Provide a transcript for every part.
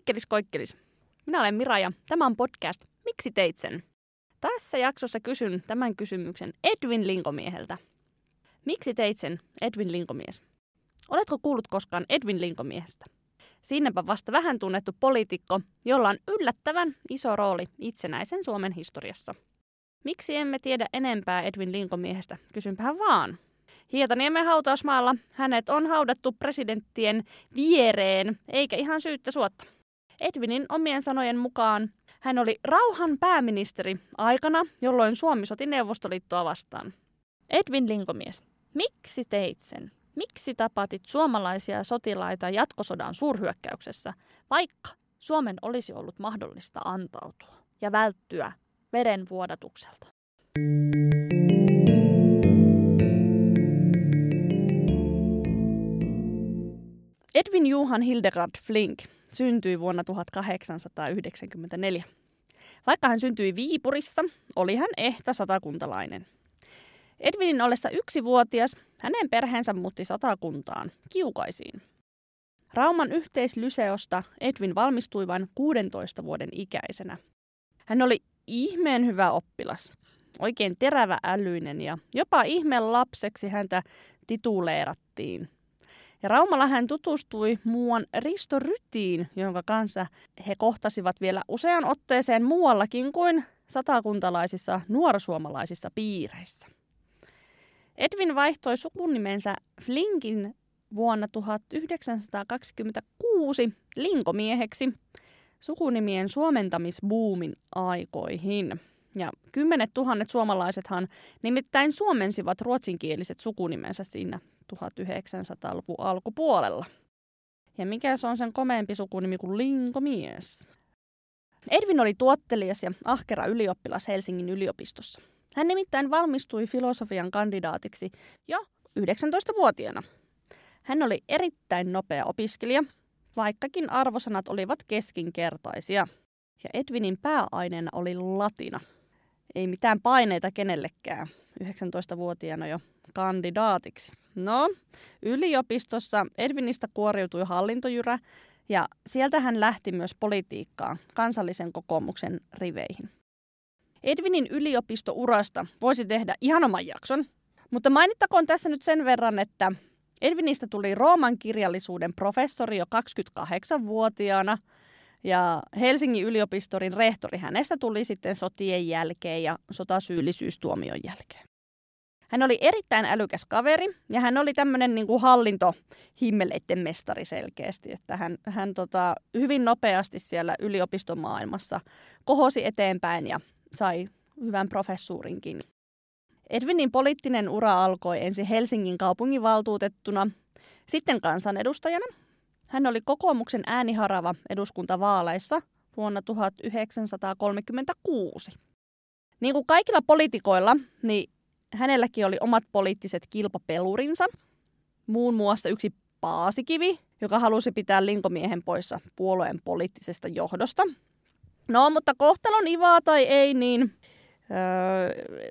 Moikkelis koikkelis. Minä olen Mira ja tämä on podcast Miksi teit sen? Tässä jaksossa kysyn tämän kysymyksen Edwin Linkomieheltä. Miksi teit sen, Edwin Linkomies? Oletko kuullut koskaan Edwin Linkomiehestä? Siinäpä vasta vähän tunnettu poliitikko, jolla on yllättävän iso rooli itsenäisen Suomen historiassa. Miksi emme tiedä enempää Edwin Linkomiehestä? Kysynpähän vaan. Hietaniemen hautausmaalla hänet on haudattu presidenttien viereen, eikä ihan syyttä suotta. Edwinin omien sanojen mukaan hän oli rauhan pääministeri aikana, jolloin Suomi soti Neuvostoliittoa vastaan. Edwin Linkomies, miksi teit sen? Miksi tapatit suomalaisia sotilaita jatkosodan suurhyökkäyksessä, vaikka Suomen olisi ollut mahdollista antautua ja välttyä verenvuodatukselta? Edwin Johan Hildegard Flink syntyi vuonna 1894. Vaikka hän syntyi Viipurissa, oli hän ehtä satakuntalainen. Edwinin ollessa yksivuotias hänen perheensä muutti satakuntaan, kiukaisiin. Rauman yhteislyseosta Edwin valmistui vain 16 vuoden ikäisenä. Hän oli ihmeen hyvä oppilas, oikein terävä älyinen ja jopa ihmeen lapseksi häntä tituleerattiin. Ja Raumalla hän tutustui muuan Risto Rytiin, jonka kanssa he kohtasivat vielä usean otteeseen muuallakin kuin satakuntalaisissa nuorsuomalaisissa piireissä. Edwin vaihtoi sukunimensä Flinkin vuonna 1926 linkomieheksi sukunimien suomentamisbuumin aikoihin. Ja kymmenet tuhannet suomalaisethan nimittäin suomensivat ruotsinkieliset sukunimensä siinä 1900-luvun alkupuolella. Ja mikä se on sen komeempi sukunimi kuin linkomies? Edwin oli tuottelias ja ahkera ylioppilas Helsingin yliopistossa. Hän nimittäin valmistui filosofian kandidaatiksi jo 19-vuotiaana. Hän oli erittäin nopea opiskelija, vaikkakin arvosanat olivat keskinkertaisia. Ja Edwinin pääaineena oli latina. Ei mitään paineita kenellekään 19-vuotiaana jo kandidaatiksi. No, yliopistossa Edwinistä kuoriutui hallintojyrä ja sieltä hän lähti myös politiikkaan kansallisen kokoomuksen riveihin. Edwinin yliopistourasta voisi tehdä ihan oman jakson, mutta mainittakoon tässä nyt sen verran, että Edwinistä tuli Rooman kirjallisuuden professori jo 28-vuotiaana ja Helsingin yliopistorin rehtori hänestä tuli sitten sotien jälkeen ja sotasyyllisyystuomion jälkeen. Hän oli erittäin älykäs kaveri ja hän oli tämmöinen niin kuin hallintohimmeleiden mestari selkeästi, että hän, hän tota, hyvin nopeasti siellä yliopistomaailmassa kohosi eteenpäin ja sai hyvän professuurinkin. Edwinin poliittinen ura alkoi ensin Helsingin kaupunginvaltuutettuna, sitten kansanedustajana. Hän oli kokoomuksen ääniharava eduskuntavaaleissa vuonna 1936. Niin kuin kaikilla poliitikoilla, niin hänelläkin oli omat poliittiset kilpapelurinsa. Muun muassa yksi Paasikivi, joka halusi pitää linkomiehen poissa puolueen poliittisesta johdosta. No, mutta kohtalon ivaa tai ei, niin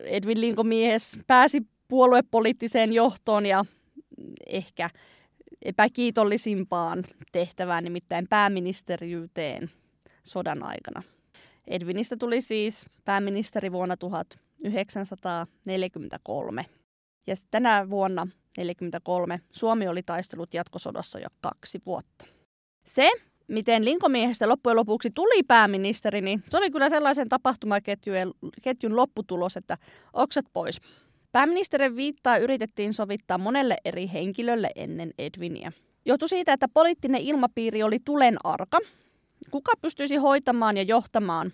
Edwin Linkomies pääsi puoluepoliittiseen johtoon ja ehkä epäkiitollisimpaan tehtävään, nimittäin pääministeriyteen sodan aikana. Edwinistä tuli siis pääministeri vuonna 1943. Ja tänä vuonna 1943 Suomi oli taistellut jatkosodassa jo kaksi vuotta. Se, miten Linkomiehestä loppujen lopuksi tuli pääministeri, niin se oli kyllä sellaisen tapahtumaketjun lopputulos, että oksat pois. Pääministerin viittaa yritettiin sovittaa monelle eri henkilölle ennen Edwiniä. Johtui siitä, että poliittinen ilmapiiri oli tulen arka. Kuka pystyisi hoitamaan ja johtamaan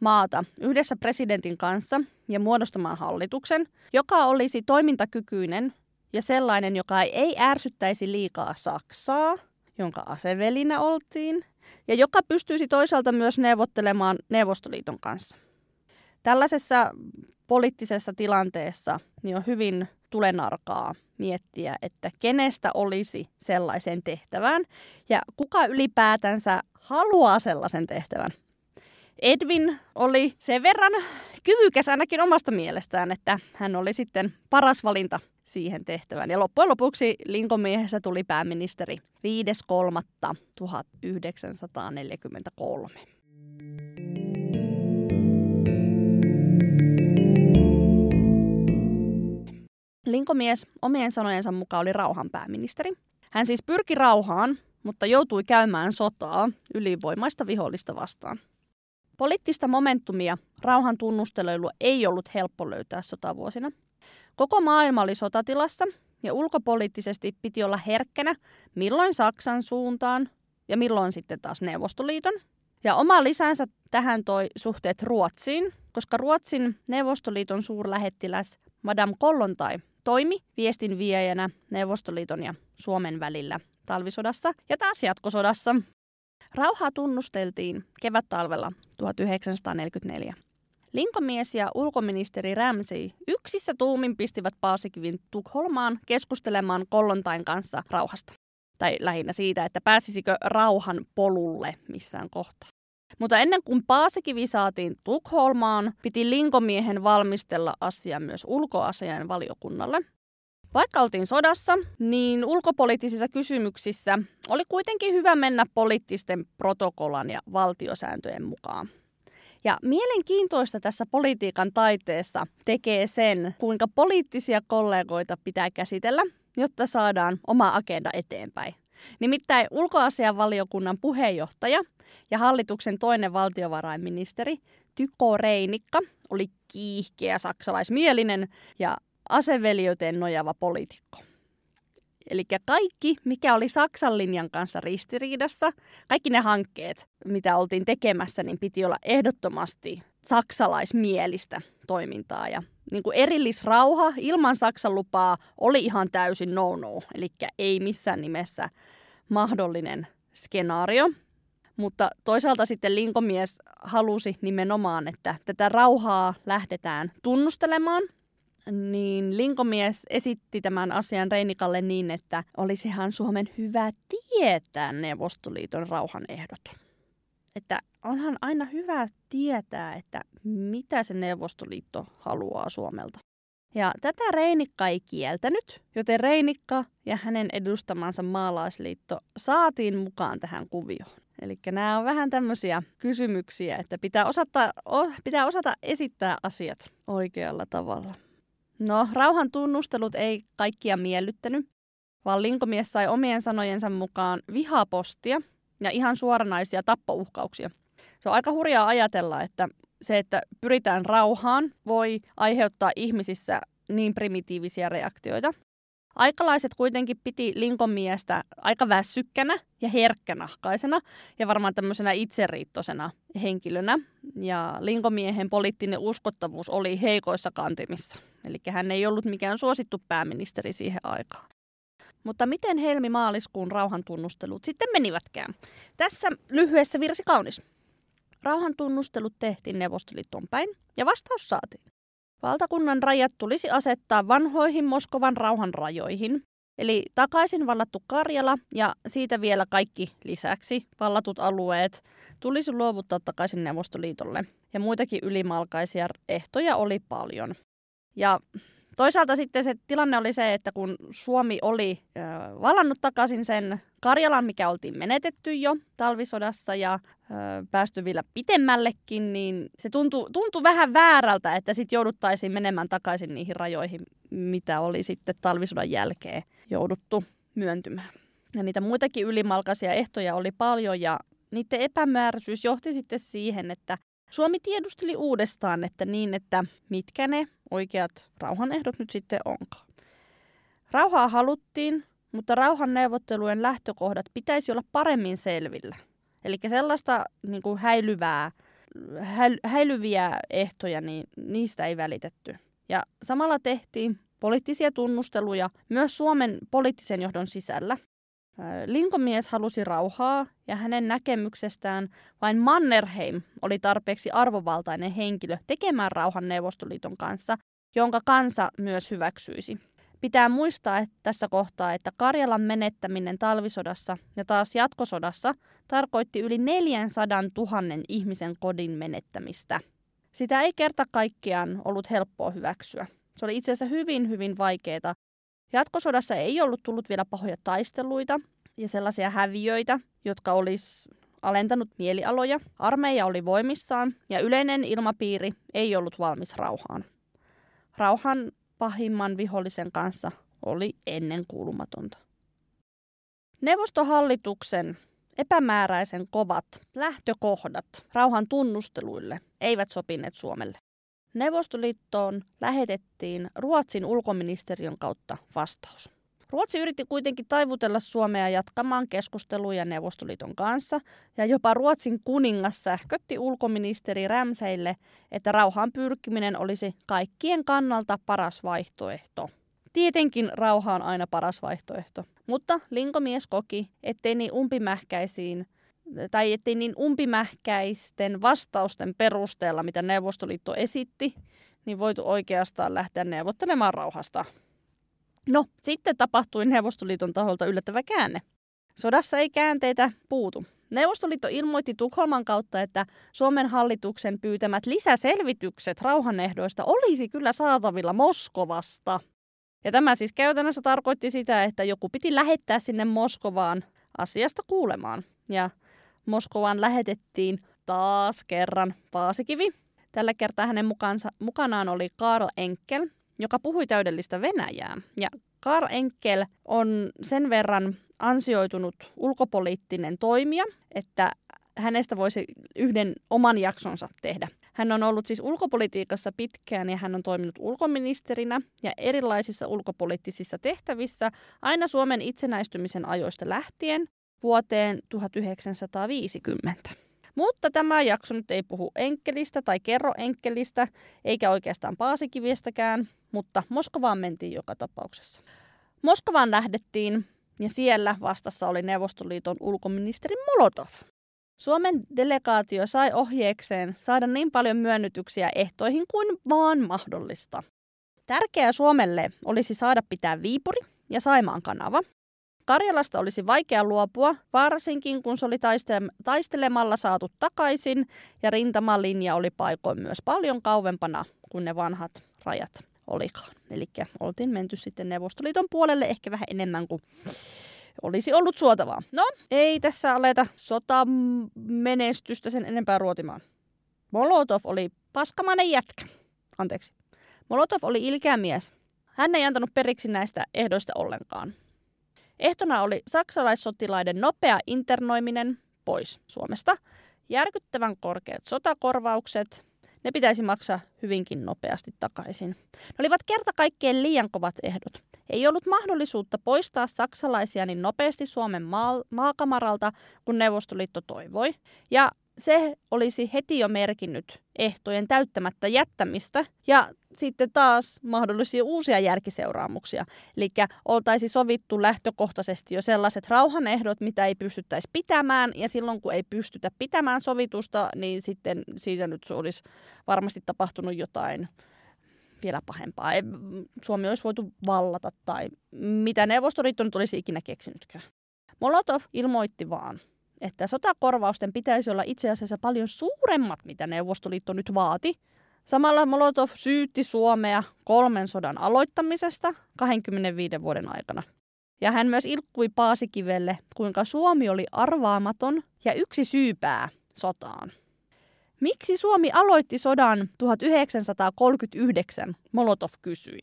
maata yhdessä presidentin kanssa ja muodostamaan hallituksen, joka olisi toimintakykyinen ja sellainen, joka ei ärsyttäisi liikaa Saksaa, jonka asevelinä oltiin, ja joka pystyisi toisaalta myös neuvottelemaan Neuvostoliiton kanssa. Tällaisessa poliittisessa tilanteessa niin on hyvin tulenarkaa miettiä, että kenestä olisi sellaisen tehtävän ja kuka ylipäätänsä haluaa sellaisen tehtävän. Edwin oli sen verran kyvykäs ainakin omasta mielestään, että hän oli sitten paras valinta siihen tehtävään. Ja loppujen lopuksi Linkomiehestä tuli pääministeri 5.3.1943. Linkomies omien sanojensa mukaan oli rauhan pääministeri. Hän siis pyrki rauhaan, mutta joutui käymään sotaa ylivoimaista vihollista vastaan. Poliittista momentumia rauhan tunnusteluilla ei ollut helppo löytää sotavuosina. Koko maailma oli sotatilassa ja ulkopoliittisesti piti olla herkkänä milloin Saksan suuntaan ja milloin sitten taas Neuvostoliiton. Ja oma lisänsä tähän toi suhteet Ruotsiin, koska Ruotsin Neuvostoliiton suurlähettiläs Madame Kollontai toimi viestinviejänä Neuvostoliiton ja Suomen välillä talvisodassa ja taas jatkosodassa. Rauhaa tunnusteltiin kevät-talvella 1944. Linkomies ja ulkoministeri Ramsey yksissä tuumin pistivät Paasikivin Tukholmaan keskustelemaan Kollontain kanssa rauhasta. Tai lähinnä siitä, että pääsisikö rauhan polulle missään kohtaa. Mutta ennen kuin Paasikivi saatiin Tukholmaan, piti Linkomiehen valmistella asia myös ulkoasian valiokunnalle. Vaikka oltiin sodassa, niin ulkopoliittisissa kysymyksissä oli kuitenkin hyvä mennä poliittisten protokollan ja valtiosääntöjen mukaan. Ja mielenkiintoista tässä politiikan taiteessa tekee sen, kuinka poliittisia kollegoita pitää käsitellä, jotta saadaan oma agenda eteenpäin. Nimittäin ulkoasianvaliokunnan puheenjohtaja ja hallituksen toinen valtiovarainministeri Tyko Reinikka oli kiihkeä saksalaismielinen ja aseveljoteen nojava poliitikko. Eli kaikki, mikä oli Saksan linjan kanssa ristiriidassa, kaikki ne hankkeet, mitä oltiin tekemässä, niin piti olla ehdottomasti saksalaismielistä toimintaa. Ja niin kuin erillisrauha ilman Saksan lupaa oli ihan täysin no-no, eli ei missään nimessä mahdollinen skenaario. Mutta toisaalta sitten Linkomies halusi nimenomaan, että tätä rauhaa lähdetään tunnustelemaan niin Linkomies esitti tämän asian Reinikalle niin, että olisihan Suomen hyvä tietää Neuvostoliiton rauhanehdot. Että onhan aina hyvä tietää, että mitä se Neuvostoliitto haluaa Suomelta. Ja tätä Reinikka ei kieltänyt, joten Reinikka ja hänen edustamansa maalaisliitto saatiin mukaan tähän kuvioon. Eli nämä on vähän tämmöisiä kysymyksiä, että pitää osata, pitää osata esittää asiat oikealla tavalla. No, rauhan tunnustelut ei kaikkia miellyttänyt, vaan Linkomies sai omien sanojensa mukaan vihapostia ja ihan suoranaisia tappouhkauksia. Se on aika hurjaa ajatella, että se, että pyritään rauhaan, voi aiheuttaa ihmisissä niin primitiivisiä reaktioita. Aikalaiset kuitenkin piti Linkomiestä aika väsykkänä ja herkkänahkaisena ja varmaan tämmöisenä itseriittosena henkilönä. Ja Linkomiehen poliittinen uskottavuus oli heikoissa kantimissa. Eli hän ei ollut mikään suosittu pääministeri siihen aikaan. Mutta miten helmi-maaliskuun rauhantunnustelut sitten menivätkään? Tässä lyhyessä virsi kaunis. Rauhantunnustelut tehtiin Neuvostoliittoon päin ja vastaus saatiin. Valtakunnan rajat tulisi asettaa vanhoihin Moskovan rauhan rajoihin, eli takaisin vallattu Karjala ja siitä vielä kaikki lisäksi vallatut alueet tulisi luovuttaa takaisin Neuvostoliitolle. Ja muitakin ylimalkaisia ehtoja oli paljon. Ja toisaalta sitten se tilanne oli se, että kun Suomi oli äh, vallannut takaisin sen Karjalan, mikä oltiin menetetty jo talvisodassa ja äh, päästy vielä pitemmällekin, niin se tuntui, tuntui vähän väärältä, että sitten jouduttaisiin menemään takaisin niihin rajoihin, mitä oli sitten talvisodan jälkeen jouduttu myöntymään. Ja niitä muitakin ylimalkaisia ehtoja oli paljon ja niiden epämääräisyys johti sitten siihen, että Suomi tiedusteli uudestaan, että niin, että mitkä ne oikeat rauhanehdot nyt sitten onkaan. Rauhaa haluttiin, mutta rauhan neuvottelujen lähtökohdat pitäisi olla paremmin selvillä. Eli sellaista niin kuin häilyvää, häilyviä ehtoja, niin niistä ei välitetty. Ja samalla tehtiin poliittisia tunnusteluja myös Suomen poliittisen johdon sisällä. Linkomies halusi rauhaa ja hänen näkemyksestään vain Mannerheim oli tarpeeksi arvovaltainen henkilö tekemään rauhan Neuvostoliiton kanssa, jonka kansa myös hyväksyisi. Pitää muistaa että tässä kohtaa, että Karjalan menettäminen talvisodassa ja taas jatkosodassa tarkoitti yli 400 000 ihmisen kodin menettämistä. Sitä ei kerta kaikkiaan ollut helppoa hyväksyä. Se oli itse asiassa hyvin, hyvin vaikeaa Jatkosodassa ei ollut tullut vielä pahoja taisteluita ja sellaisia häviöitä, jotka olisi alentanut mielialoja. Armeija oli voimissaan ja yleinen ilmapiiri ei ollut valmis rauhaan. Rauhan pahimman vihollisen kanssa oli ennen kuulumatonta. Neuvostohallituksen epämääräisen kovat lähtökohdat rauhan tunnusteluille eivät sopineet Suomelle. Neuvostoliittoon lähetettiin Ruotsin ulkoministeriön kautta vastaus. Ruotsi yritti kuitenkin taivutella Suomea jatkamaan keskusteluja Neuvostoliiton kanssa, ja jopa Ruotsin kuningas sähkötti ulkoministeri Rämseille, että rauhaan pyrkiminen olisi kaikkien kannalta paras vaihtoehto. Tietenkin rauha on aina paras vaihtoehto, mutta linkomies koki, ettei niin umpimähkäisiin tai ettei niin umpimähkäisten vastausten perusteella, mitä Neuvostoliitto esitti, niin voitu oikeastaan lähteä neuvottelemaan rauhasta. No, sitten tapahtui Neuvostoliiton taholta yllättävä käänne. Sodassa ei käänteitä puutu. Neuvostoliitto ilmoitti Tukholman kautta, että Suomen hallituksen pyytämät lisäselvitykset rauhanehdoista olisi kyllä saatavilla Moskovasta. Ja tämä siis käytännössä tarkoitti sitä, että joku piti lähettää sinne Moskovaan asiasta kuulemaan. Ja Moskovaan lähetettiin taas kerran Paasikivi. Tällä kertaa hänen mukansa, mukanaan oli Karl Enkel, joka puhui täydellistä Venäjää. Ja Karl Enkel on sen verran ansioitunut ulkopoliittinen toimija, että hänestä voisi yhden oman jaksonsa tehdä. Hän on ollut siis ulkopolitiikassa pitkään ja hän on toiminut ulkoministerinä ja erilaisissa ulkopoliittisissa tehtävissä aina Suomen itsenäistymisen ajoista lähtien vuoteen 1950. Mutta tämä jakso nyt ei puhu enkelistä tai kerro enkelistä, eikä oikeastaan Paasikiviestäkään, mutta Moskovaan mentiin joka tapauksessa. Moskovaan lähdettiin ja siellä vastassa oli Neuvostoliiton ulkoministeri Molotov. Suomen delegaatio sai ohjeekseen saada niin paljon myönnytyksiä ehtoihin kuin vaan mahdollista. Tärkeää Suomelle olisi saada pitää Viipuri ja Saimaan kanava. Karjalasta olisi vaikea luopua, varsinkin kun se oli taistelemalla saatu takaisin ja rintamalinja oli paikoin myös paljon kauempana kuin ne vanhat rajat olikaan. Eli oltiin menty sitten Neuvostoliiton puolelle ehkä vähän enemmän kuin olisi ollut suotavaa. No, ei tässä aleta sotamenestystä sen enempää ruotimaan. Molotov oli paskamainen jätkä. Anteeksi. Molotov oli ilkeä mies. Hän ei antanut periksi näistä ehdoista ollenkaan. Ehtona oli saksalaissotilaiden nopea internoiminen pois Suomesta, järkyttävän korkeat sotakorvaukset, ne pitäisi maksaa hyvinkin nopeasti takaisin. Ne olivat kerta kaikkien liian kovat ehdot. Ei ollut mahdollisuutta poistaa saksalaisia niin nopeasti Suomen maa- maakamaralta, kun Neuvostoliitto toivoi. Ja se olisi heti jo merkinnyt ehtojen täyttämättä jättämistä ja sitten taas mahdollisia uusia järkiseuraamuksia. Eli oltaisi sovittu lähtökohtaisesti jo sellaiset rauhanehdot, mitä ei pystyttäisi pitämään, ja silloin kun ei pystytä pitämään sovitusta, niin sitten siitä nyt olisi varmasti tapahtunut jotain vielä pahempaa. Suomi olisi voitu vallata tai mitä Neuvostoliitto nyt olisi ikinä keksinytkään. Molotov ilmoitti vaan, että sotakorvausten pitäisi olla itse asiassa paljon suuremmat, mitä Neuvostoliitto nyt vaati. Samalla Molotov syytti Suomea kolmen sodan aloittamisesta 25 vuoden aikana. Ja hän myös ilkkui Paasikivelle, kuinka Suomi oli arvaamaton ja yksi syypää sotaan. Miksi Suomi aloitti sodan 1939, Molotov kysyi.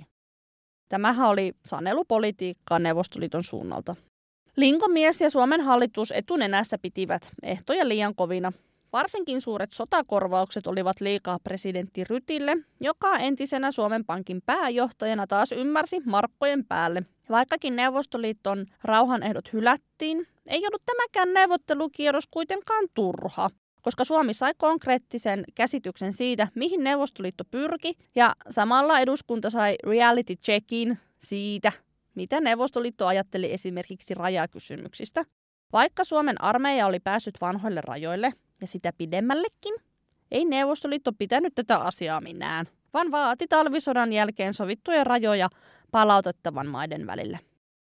Tämähän oli sanelupolitiikkaa Neuvostoliiton suunnalta. Linkomies ja Suomen hallitus etunenässä pitivät ehtoja liian kovina. Varsinkin suuret sotakorvaukset olivat liikaa presidentti Rytille, joka entisenä Suomen Pankin pääjohtajana taas ymmärsi markkojen päälle. Vaikkakin Neuvostoliiton rauhanehdot hylättiin, ei ollut tämäkään neuvottelukierros kuitenkaan turha koska Suomi sai konkreettisen käsityksen siitä, mihin Neuvostoliitto pyrki, ja samalla eduskunta sai reality checkin siitä, mitä Neuvostoliitto ajatteli esimerkiksi rajakysymyksistä. Vaikka Suomen armeija oli päässyt vanhoille rajoille ja sitä pidemmällekin, ei Neuvostoliitto pitänyt tätä asiaa minään, vaan vaati talvisodan jälkeen sovittuja rajoja palautettavan maiden välille.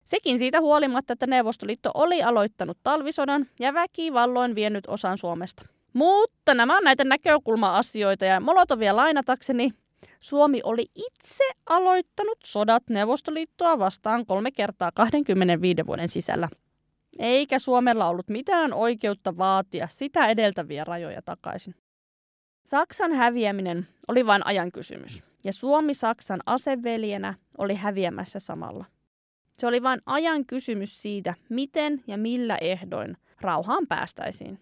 Sekin siitä huolimatta, että Neuvostoliitto oli aloittanut talvisodan ja väkivalloin vienyt osan Suomesta. Mutta nämä on näitä näkökulma-asioita ja Molotovia lainatakseni Suomi oli itse aloittanut sodat Neuvostoliittoa vastaan kolme kertaa 25 vuoden sisällä. Eikä Suomella ollut mitään oikeutta vaatia sitä edeltäviä rajoja takaisin. Saksan häviäminen oli vain ajan kysymys, ja Suomi Saksan aseveljenä oli häviämässä samalla. Se oli vain ajan kysymys siitä, miten ja millä ehdoin rauhaan päästäisiin.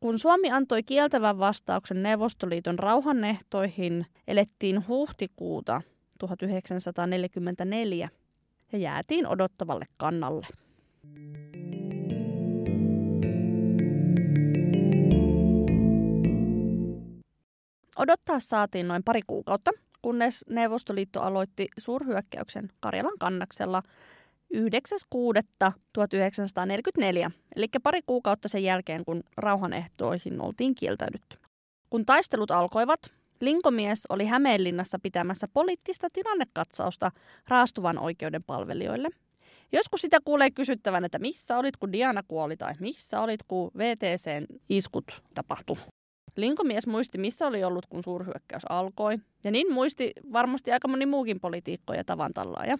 Kun Suomi antoi kieltävän vastauksen Neuvostoliiton rauhannehtoihin, elettiin huhtikuuta 1944 ja jäätiin odottavalle kannalle. Odottaa saatiin noin pari kuukautta, kunnes Neuvostoliitto aloitti suurhyökkäyksen Karjalan kannaksella 9.6.1944, eli pari kuukautta sen jälkeen, kun rauhanehtoihin oltiin kieltäydytty. Kun taistelut alkoivat, Linkomies oli Hämeenlinnassa pitämässä poliittista tilannekatsausta raastuvan oikeuden palvelijoille. Joskus sitä kuulee kysyttävän, että missä olit, kun Diana kuoli, tai missä olit, kun VTCn iskut tapahtui. Linkomies muisti, missä oli ollut, kun suurhyökkäys alkoi. Ja niin muisti varmasti aika moni muukin poliitikko ja tavantallaaja.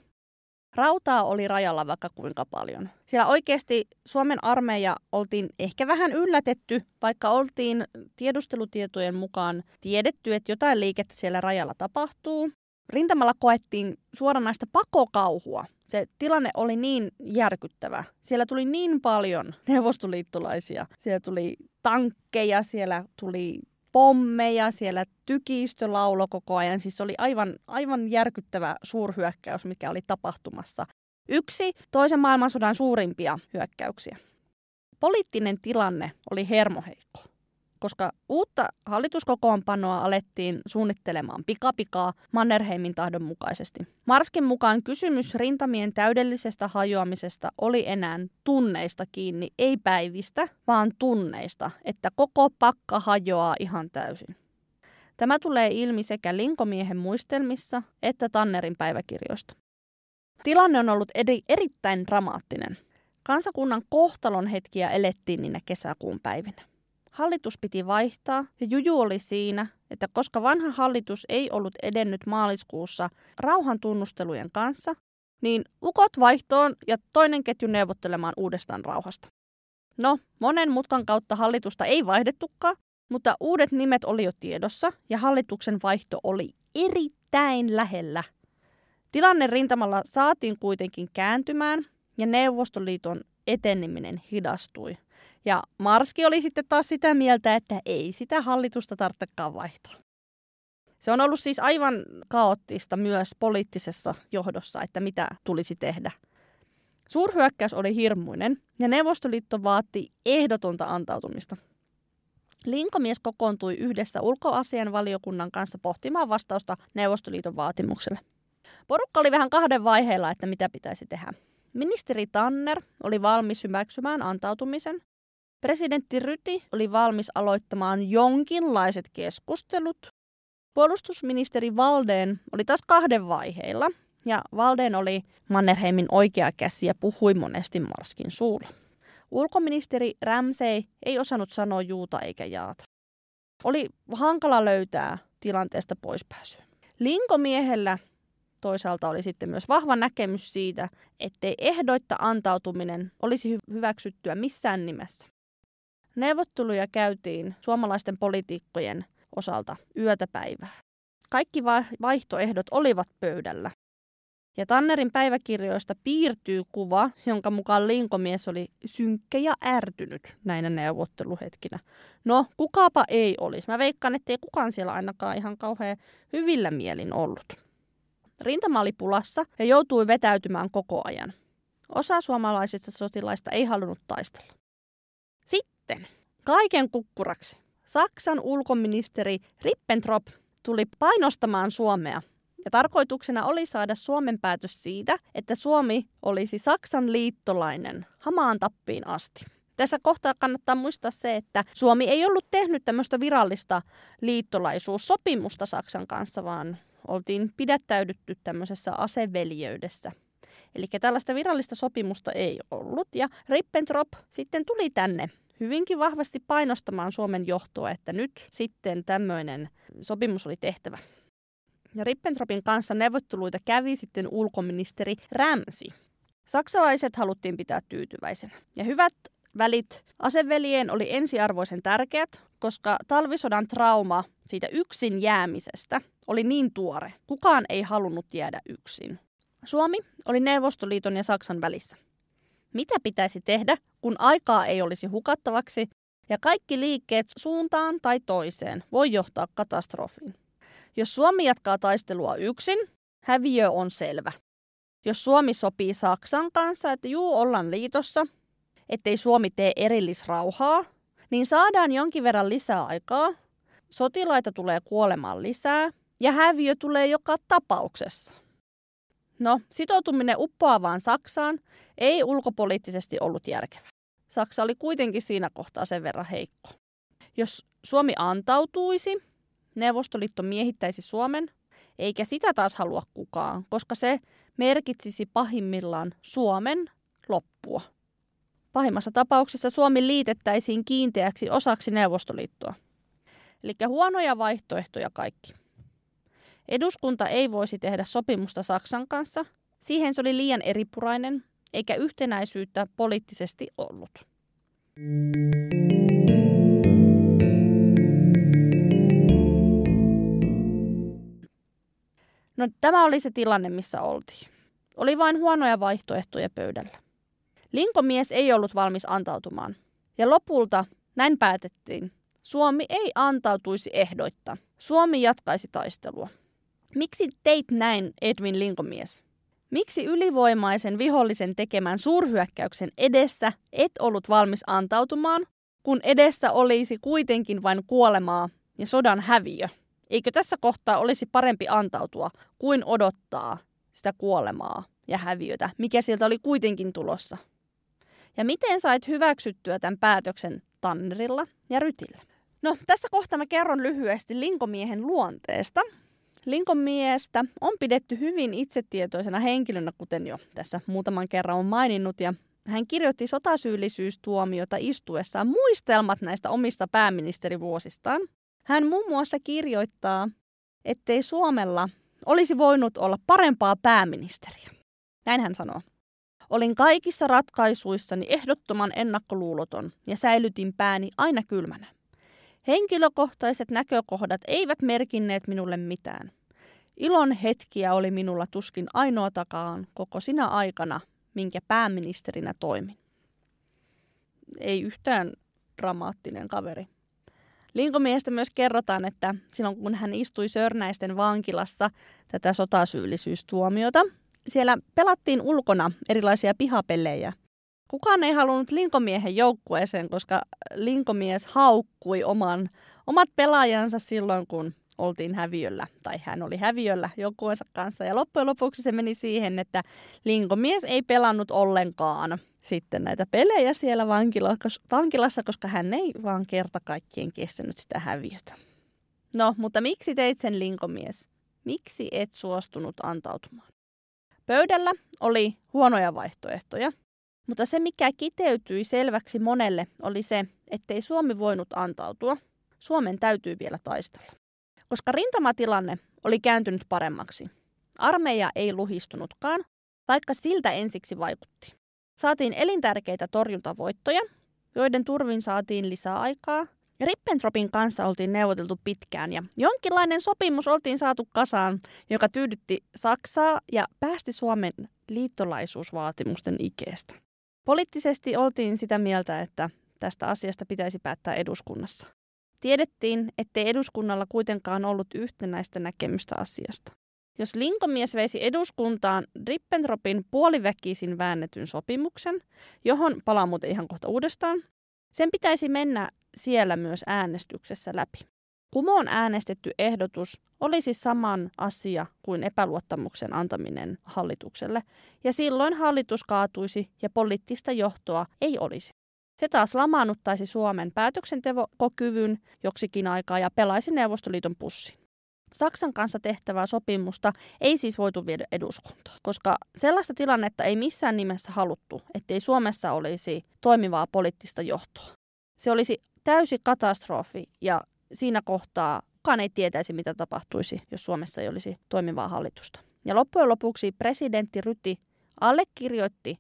Rautaa oli rajalla vaikka kuinka paljon. Siellä oikeasti Suomen armeija oltiin ehkä vähän yllätetty, vaikka oltiin tiedustelutietojen mukaan tiedetty, että jotain liikettä siellä rajalla tapahtuu. Rintamalla koettiin suoranaista pakokauhua. Se tilanne oli niin järkyttävä. Siellä tuli niin paljon neuvostoliittolaisia. Siellä tuli tankkeja, siellä tuli pommeja, siellä tykistö laulo koko ajan. Siis oli aivan, aivan järkyttävä suurhyökkäys, mikä oli tapahtumassa. Yksi toisen maailmansodan suurimpia hyökkäyksiä. Poliittinen tilanne oli hermoheikko koska uutta hallituskokoonpanoa alettiin suunnittelemaan pikapikaa Mannerheimin tahdon mukaisesti. Marskin mukaan kysymys rintamien täydellisestä hajoamisesta oli enää tunneista kiinni, ei päivistä, vaan tunneista, että koko pakka hajoaa ihan täysin. Tämä tulee ilmi sekä Linkomiehen muistelmissa että Tannerin päiväkirjoista. Tilanne on ollut eri, erittäin dramaattinen. Kansakunnan kohtalon hetkiä elettiin niinä kesäkuun päivinä. Hallitus piti vaihtaa ja juju oli siinä, että koska vanha hallitus ei ollut edennyt maaliskuussa rauhan tunnustelujen kanssa, niin ukot vaihtoon ja toinen ketju neuvottelemaan uudestaan rauhasta. No, monen mutkan kautta hallitusta ei vaihdettukaan, mutta uudet nimet oli jo tiedossa ja hallituksen vaihto oli erittäin lähellä. Tilanne rintamalla saatiin kuitenkin kääntymään ja Neuvostoliiton eteneminen hidastui – ja Marski oli sitten taas sitä mieltä, että ei sitä hallitusta tarvitsekaan vaihtaa. Se on ollut siis aivan kaoottista myös poliittisessa johdossa, että mitä tulisi tehdä. Suurhyökkäys oli hirmuinen ja Neuvostoliitto vaati ehdotonta antautumista. Linkomies kokoontui yhdessä ulkoasian valiokunnan kanssa pohtimaan vastausta Neuvostoliiton vaatimukselle. Porukka oli vähän kahden vaiheella, että mitä pitäisi tehdä. Ministeri Tanner oli valmis hyväksymään antautumisen, Presidentti Ryti oli valmis aloittamaan jonkinlaiset keskustelut. Puolustusministeri Valdeen oli taas kahden vaiheilla, ja Valdeen oli Mannerheimin oikea käsi ja puhui monesti Marskin suulla. Ulkoministeri Ramsey ei osannut sanoa juuta eikä jaata. Oli hankala löytää tilanteesta poispääsyä. Linkomiehellä toisaalta oli sitten myös vahva näkemys siitä, ettei ehdoitta antautuminen olisi hyväksyttyä missään nimessä. Neuvotteluja käytiin suomalaisten poliitikkojen osalta yötä päivää. Kaikki vaihtoehdot olivat pöydällä. Ja Tannerin päiväkirjoista piirtyy kuva, jonka mukaan linkomies oli synkkä ja ärtynyt näinä neuvotteluhetkinä. No, kukapa ei olisi. Mä veikkaan, ettei kukaan siellä ainakaan ihan kauhean hyvillä mielin ollut. Rintama oli pulassa ja joutui vetäytymään koko ajan. Osa suomalaisista sotilaista ei halunnut taistella. Sitten, kaiken kukkuraksi, Saksan ulkoministeri Rippentrop tuli painostamaan Suomea. Ja tarkoituksena oli saada Suomen päätös siitä, että Suomi olisi Saksan liittolainen hamaan tappiin asti. Tässä kohtaa kannattaa muistaa se, että Suomi ei ollut tehnyt tämmöistä virallista liittolaisuussopimusta Saksan kanssa, vaan oltiin pidättäydytty tämmöisessä aseveljeydessä. Eli tällaista virallista sopimusta ei ollut. Ja Rippentrop sitten tuli tänne hyvinkin vahvasti painostamaan Suomen johtoa, että nyt sitten tämmöinen sopimus oli tehtävä. Ja Rippentropin kanssa neuvotteluita kävi sitten ulkoministeri Rämsi. Saksalaiset haluttiin pitää tyytyväisenä. Ja hyvät välit asevelien oli ensiarvoisen tärkeät, koska talvisodan trauma siitä yksin jäämisestä oli niin tuore. Kukaan ei halunnut jäädä yksin. Suomi oli Neuvostoliiton ja Saksan välissä. Mitä pitäisi tehdä, kun aikaa ei olisi hukattavaksi ja kaikki liikkeet suuntaan tai toiseen voi johtaa katastrofiin? Jos Suomi jatkaa taistelua yksin, häviö on selvä. Jos Suomi sopii Saksan kanssa, että juu ollaan liitossa, ettei Suomi tee erillisrauhaa, niin saadaan jonkin verran lisää aikaa, sotilaita tulee kuolemaan lisää ja häviö tulee joka tapauksessa. No, sitoutuminen uppoavaan Saksaan ei ulkopoliittisesti ollut järkevä. Saksa oli kuitenkin siinä kohtaa sen verran heikko. Jos Suomi antautuisi, Neuvostoliitto miehittäisi Suomen, eikä sitä taas halua kukaan, koska se merkitsisi pahimmillaan Suomen loppua. Pahimmassa tapauksessa Suomi liitettäisiin kiinteäksi osaksi Neuvostoliittoa. Eli huonoja vaihtoehtoja kaikki. Eduskunta ei voisi tehdä sopimusta Saksan kanssa. Siihen se oli liian eripurainen, eikä yhtenäisyyttä poliittisesti ollut. No tämä oli se tilanne, missä oltiin. Oli vain huonoja vaihtoehtoja pöydällä. Linkomies ei ollut valmis antautumaan. Ja lopulta näin päätettiin. Suomi ei antautuisi ehdoitta. Suomi jatkaisi taistelua. Miksi teit näin, Edwin Linkomies? Miksi ylivoimaisen vihollisen tekemän suurhyökkäyksen edessä et ollut valmis antautumaan, kun edessä olisi kuitenkin vain kuolemaa ja sodan häviö? Eikö tässä kohtaa olisi parempi antautua kuin odottaa sitä kuolemaa ja häviötä, mikä sieltä oli kuitenkin tulossa? Ja miten sait hyväksyttyä tämän päätöksen Tannerilla ja Rytillä? No, tässä kohtaa mä kerron lyhyesti Linkomiehen luonteesta. Linkomiestä on pidetty hyvin itsetietoisena henkilönä, kuten jo tässä muutaman kerran on maininnut, ja hän kirjoitti sotasyyllisyystuomiota istuessaan muistelmat näistä omista pääministerivuosistaan. Hän muun muassa kirjoittaa, ettei Suomella olisi voinut olla parempaa pääministeriä. Näin hän sanoo. Olin kaikissa ratkaisuissani ehdottoman ennakkoluuloton ja säilytin pääni aina kylmänä. Henkilökohtaiset näkökohdat eivät merkinneet minulle mitään. Ilon hetkiä oli minulla tuskin ainoatakaan koko sinä aikana, minkä pääministerinä toimin. Ei yhtään dramaattinen kaveri. Linkomiestä myös kerrotaan, että silloin kun hän istui Sörnäisten vankilassa tätä sotasyyllisyystuomiota, siellä pelattiin ulkona erilaisia pihapelejä. Kukaan ei halunnut Linkomiehen joukkueeseen, koska Linkomies haukkui oman, omat pelaajansa silloin, kun oltiin häviöllä, tai hän oli häviöllä joukkueensa kanssa. Ja loppujen lopuksi se meni siihen, että Linkomies ei pelannut ollenkaan sitten näitä pelejä siellä vankilassa, koska hän ei vaan kerta kaikkien kestänyt sitä häviötä. No, mutta miksi teit sen linkomies? Miksi et suostunut antautumaan? Pöydällä oli huonoja vaihtoehtoja, mutta se mikä kiteytyi selväksi monelle oli se, ettei Suomi voinut antautua. Suomen täytyy vielä taistella. Koska rintamatilanne oli kääntynyt paremmaksi. Armeija ei luhistunutkaan, vaikka siltä ensiksi vaikutti. Saatiin elintärkeitä torjuntavoittoja, joiden turvin saatiin lisää aikaa. Rippentropin kanssa oltiin neuvoteltu pitkään ja jonkinlainen sopimus oltiin saatu kasaan, joka tyydytti Saksaa ja päästi Suomen liittolaisuusvaatimusten ikeestä. Poliittisesti oltiin sitä mieltä, että tästä asiasta pitäisi päättää eduskunnassa. Tiedettiin, ettei eduskunnalla kuitenkaan ollut yhtenäistä näkemystä asiasta. Jos linkomies veisi eduskuntaan Rippentropin puoliväkisin väännetyn sopimuksen, johon palaa muuten ihan kohta uudestaan, sen pitäisi mennä siellä myös äänestyksessä läpi. Kumoon äänestetty ehdotus olisi saman asia kuin epäluottamuksen antaminen hallitukselle, ja silloin hallitus kaatuisi ja poliittista johtoa ei olisi. Se taas lamaannuttaisi Suomen päätöksentekokyvyn joksikin aikaa ja pelaisi Neuvostoliiton pussi. Saksan kanssa tehtävää sopimusta ei siis voitu viedä eduskuntaan, koska sellaista tilannetta ei missään nimessä haluttu, ettei Suomessa olisi toimivaa poliittista johtoa. Se olisi täysi katastrofi ja siinä kohtaa kukaan ei tietäisi, mitä tapahtuisi, jos Suomessa ei olisi toimivaa hallitusta. Ja loppujen lopuksi presidentti Ryti allekirjoitti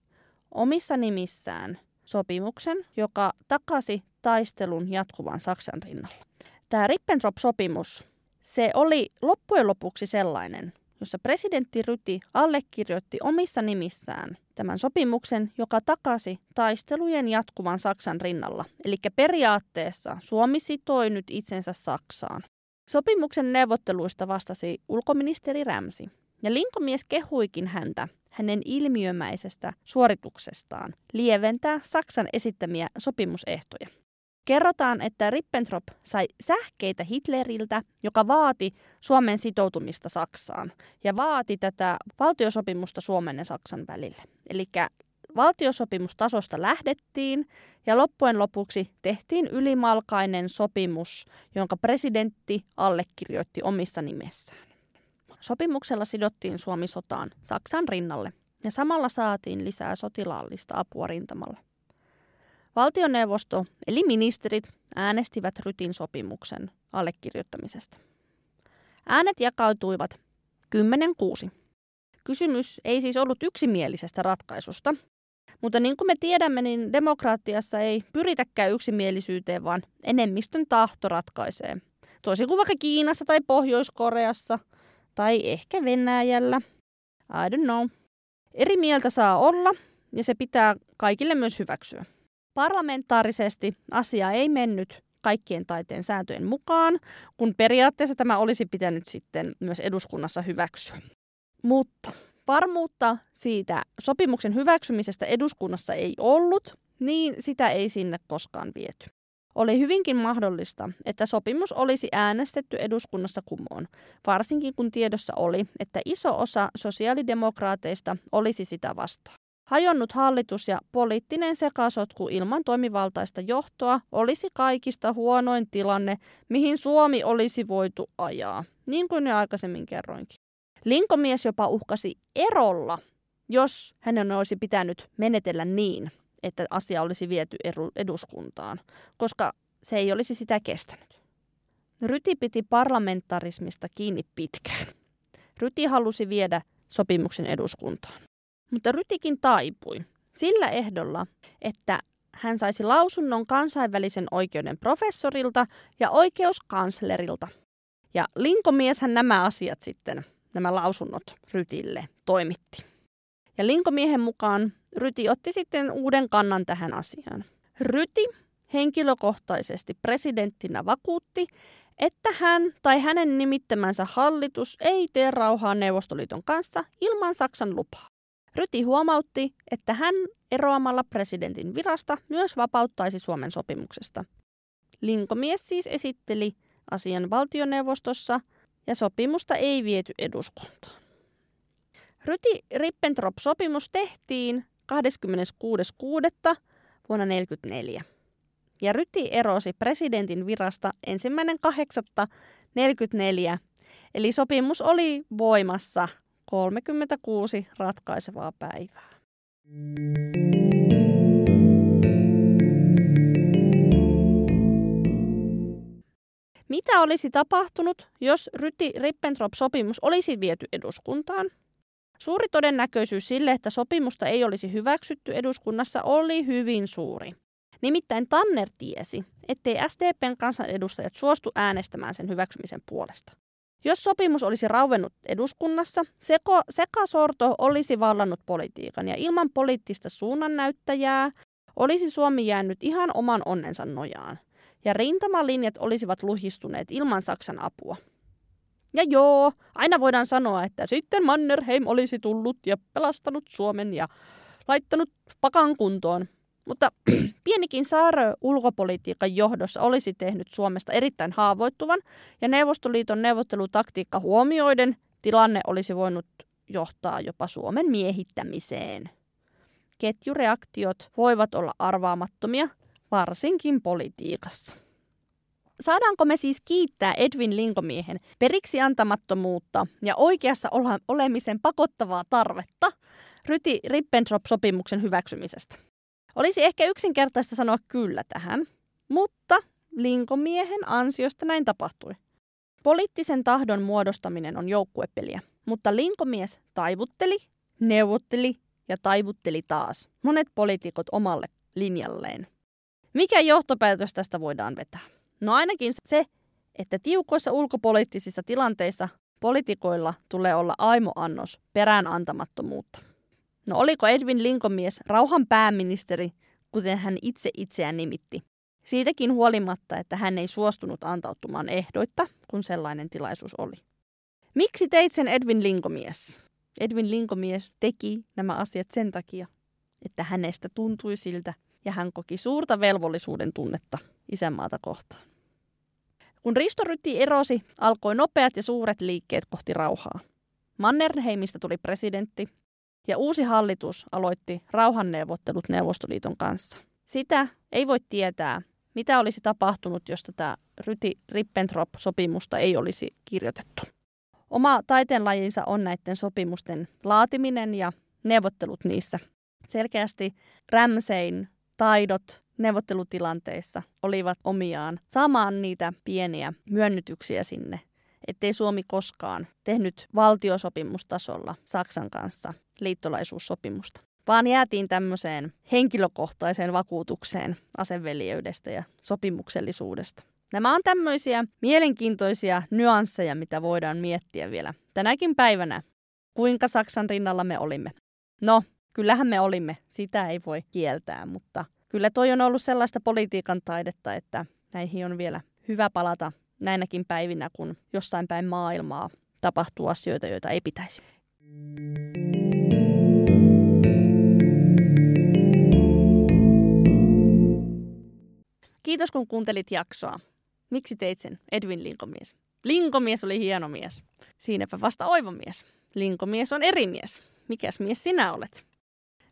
omissa nimissään sopimuksen, joka takasi taistelun jatkuvan Saksan rinnalla. Tämä Ribbentrop-sopimus, se oli loppujen lopuksi sellainen, jossa presidentti Ryti allekirjoitti omissa nimissään tämän sopimuksen, joka takasi taistelujen jatkuvan Saksan rinnalla. Eli periaatteessa Suomi sitoi nyt itsensä Saksaan. Sopimuksen neuvotteluista vastasi ulkoministeri Rämsi. Ja linkomies kehuikin häntä hänen ilmiömäisestä suorituksestaan lieventää Saksan esittämiä sopimusehtoja. Kerrotaan, että Ribbentrop sai sähkeitä Hitleriltä, joka vaati Suomen sitoutumista Saksaan ja vaati tätä valtiosopimusta Suomen ja Saksan välille. Eli valtiosopimustasosta lähdettiin ja loppujen lopuksi tehtiin ylimalkainen sopimus, jonka presidentti allekirjoitti omissa nimessään. Sopimuksella sidottiin Suomi sotaan Saksan rinnalle ja samalla saatiin lisää sotilaallista apua rintamalla. Valtioneuvosto eli ministerit äänestivät Rytin sopimuksen allekirjoittamisesta. Äänet jakautuivat 10-6. Kysymys ei siis ollut yksimielisestä ratkaisusta, mutta niin kuin me tiedämme, niin demokraattiassa ei pyritäkään yksimielisyyteen, vaan enemmistön tahto ratkaisee. Toisin kuin vaikka Kiinassa tai Pohjois-Koreassa tai ehkä Venäjällä. I don't know. Eri mieltä saa olla ja se pitää kaikille myös hyväksyä. Parlamentaarisesti asia ei mennyt kaikkien taiteen sääntöjen mukaan, kun periaatteessa tämä olisi pitänyt sitten myös eduskunnassa hyväksyä. Mutta varmuutta siitä sopimuksen hyväksymisestä eduskunnassa ei ollut, niin sitä ei sinne koskaan viety. Oli hyvinkin mahdollista, että sopimus olisi äänestetty eduskunnassa kumoon, varsinkin kun tiedossa oli, että iso osa sosiaalidemokraateista olisi sitä vastaan. Hajonnut hallitus ja poliittinen sekasotku ilman toimivaltaista johtoa olisi kaikista huonoin tilanne, mihin Suomi olisi voitu ajaa, niin kuin jo aikaisemmin kerroinkin. Linkomies jopa uhkasi erolla, jos hänen olisi pitänyt menetellä niin, että asia olisi viety eduskuntaan, koska se ei olisi sitä kestänyt. Ryti piti parlamentarismista kiinni pitkään. Ryti halusi viedä sopimuksen eduskuntaan. Mutta Rytikin taipui sillä ehdolla, että hän saisi lausunnon kansainvälisen oikeuden professorilta ja oikeuskanslerilta. Ja linkomieshän nämä asiat sitten, nämä lausunnot Rytille toimitti. Ja linkomiehen mukaan Ryti otti sitten uuden kannan tähän asiaan. Ryti henkilökohtaisesti presidenttinä vakuutti, että hän tai hänen nimittämänsä hallitus ei tee rauhaa Neuvostoliiton kanssa ilman Saksan lupaa. Ryti huomautti, että hän eroamalla presidentin virasta myös vapauttaisi Suomen sopimuksesta. Linkomies siis esitteli asian valtioneuvostossa ja sopimusta ei viety eduskuntaan. Ryti-Rippentrop-sopimus tehtiin 26.6. vuonna 1944. Ja Ryti erosi presidentin virasta ensimmäinen 8.44, eli sopimus oli voimassa 36 ratkaisevaa päivää. Mitä olisi tapahtunut, jos Ryti-Rippentrop-sopimus olisi viety eduskuntaan? Suuri todennäköisyys sille, että sopimusta ei olisi hyväksytty eduskunnassa, oli hyvin suuri. Nimittäin Tanner tiesi, ettei SDPn kansanedustajat suostu äänestämään sen hyväksymisen puolesta. Jos sopimus olisi rauennut eduskunnassa, seko, sekasorto olisi vallannut politiikan ja ilman poliittista suunnannäyttäjää olisi Suomi jäänyt ihan oman onnensa nojaan. Ja rintamalinjat olisivat luhistuneet ilman Saksan apua. Ja joo, aina voidaan sanoa, että sitten Mannerheim olisi tullut ja pelastanut Suomen ja laittanut pakan kuntoon. Mutta pienikin saarö ulkopolitiikan johdossa olisi tehnyt Suomesta erittäin haavoittuvan ja Neuvostoliiton neuvottelutaktiikka huomioiden tilanne olisi voinut johtaa jopa Suomen miehittämiseen. Ketjureaktiot voivat olla arvaamattomia, varsinkin politiikassa. Saadaanko me siis kiittää Edwin Linkomiehen periksi antamattomuutta ja oikeassa olemisen pakottavaa tarvetta Ryti Rippentrop-sopimuksen hyväksymisestä? Olisi ehkä yksinkertaista sanoa kyllä tähän, mutta Linkomiehen ansiosta näin tapahtui. Poliittisen tahdon muodostaminen on joukkuepeliä, mutta linkomies taivutteli, neuvotteli ja taivutteli taas monet poliitikot omalle linjalleen. Mikä johtopäätös tästä voidaan vetää? No ainakin se, että tiukoissa ulkopoliittisissa tilanteissa poliitikoilla tulee olla aimo annos perään antamattomuutta. No oliko Edwin Linkomies rauhan pääministeri, kuten hän itse itseään nimitti? Siitäkin huolimatta, että hän ei suostunut antautumaan ehdoitta, kun sellainen tilaisuus oli. Miksi teit sen Edwin Linkomies? Edwin Linkomies teki nämä asiat sen takia, että hänestä tuntui siltä ja hän koki suurta velvollisuuden tunnetta isänmaata kohtaan. Kun Risto Ryti erosi, alkoi nopeat ja suuret liikkeet kohti rauhaa. Mannerheimistä tuli presidentti ja uusi hallitus aloitti rauhanneuvottelut Neuvostoliiton kanssa. Sitä ei voi tietää, mitä olisi tapahtunut, jos tätä Ryti-Rippentrop-sopimusta ei olisi kirjoitettu. Oma taiteenlajinsa on näiden sopimusten laatiminen ja neuvottelut niissä. Selkeästi Ramsein taidot neuvottelutilanteissa olivat omiaan saamaan niitä pieniä myönnytyksiä sinne, ettei Suomi koskaan tehnyt valtiosopimustasolla Saksan kanssa liittolaisuussopimusta, vaan jäätiin tämmöiseen henkilökohtaiseen vakuutukseen aseveljeydestä ja sopimuksellisuudesta. Nämä on tämmöisiä mielenkiintoisia nyansseja, mitä voidaan miettiä vielä tänäkin päivänä, kuinka Saksan rinnalla me olimme. No, kyllähän me olimme, sitä ei voi kieltää, mutta kyllä toi on ollut sellaista politiikan taidetta, että näihin on vielä hyvä palata näinäkin päivinä, kun jossain päin maailmaa tapahtuu asioita, joita ei pitäisi. Kiitos kun kuuntelit jaksoa. Miksi teit sen? Edwin Linkomies. Linkomies oli hieno mies. Siinäpä vasta oiva mies. Linkomies on eri mies. Mikäs mies sinä olet?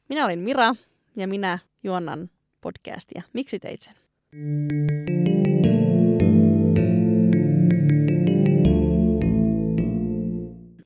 Minä olin Mira ja minä juonnan podcastia. Miksi teit sen?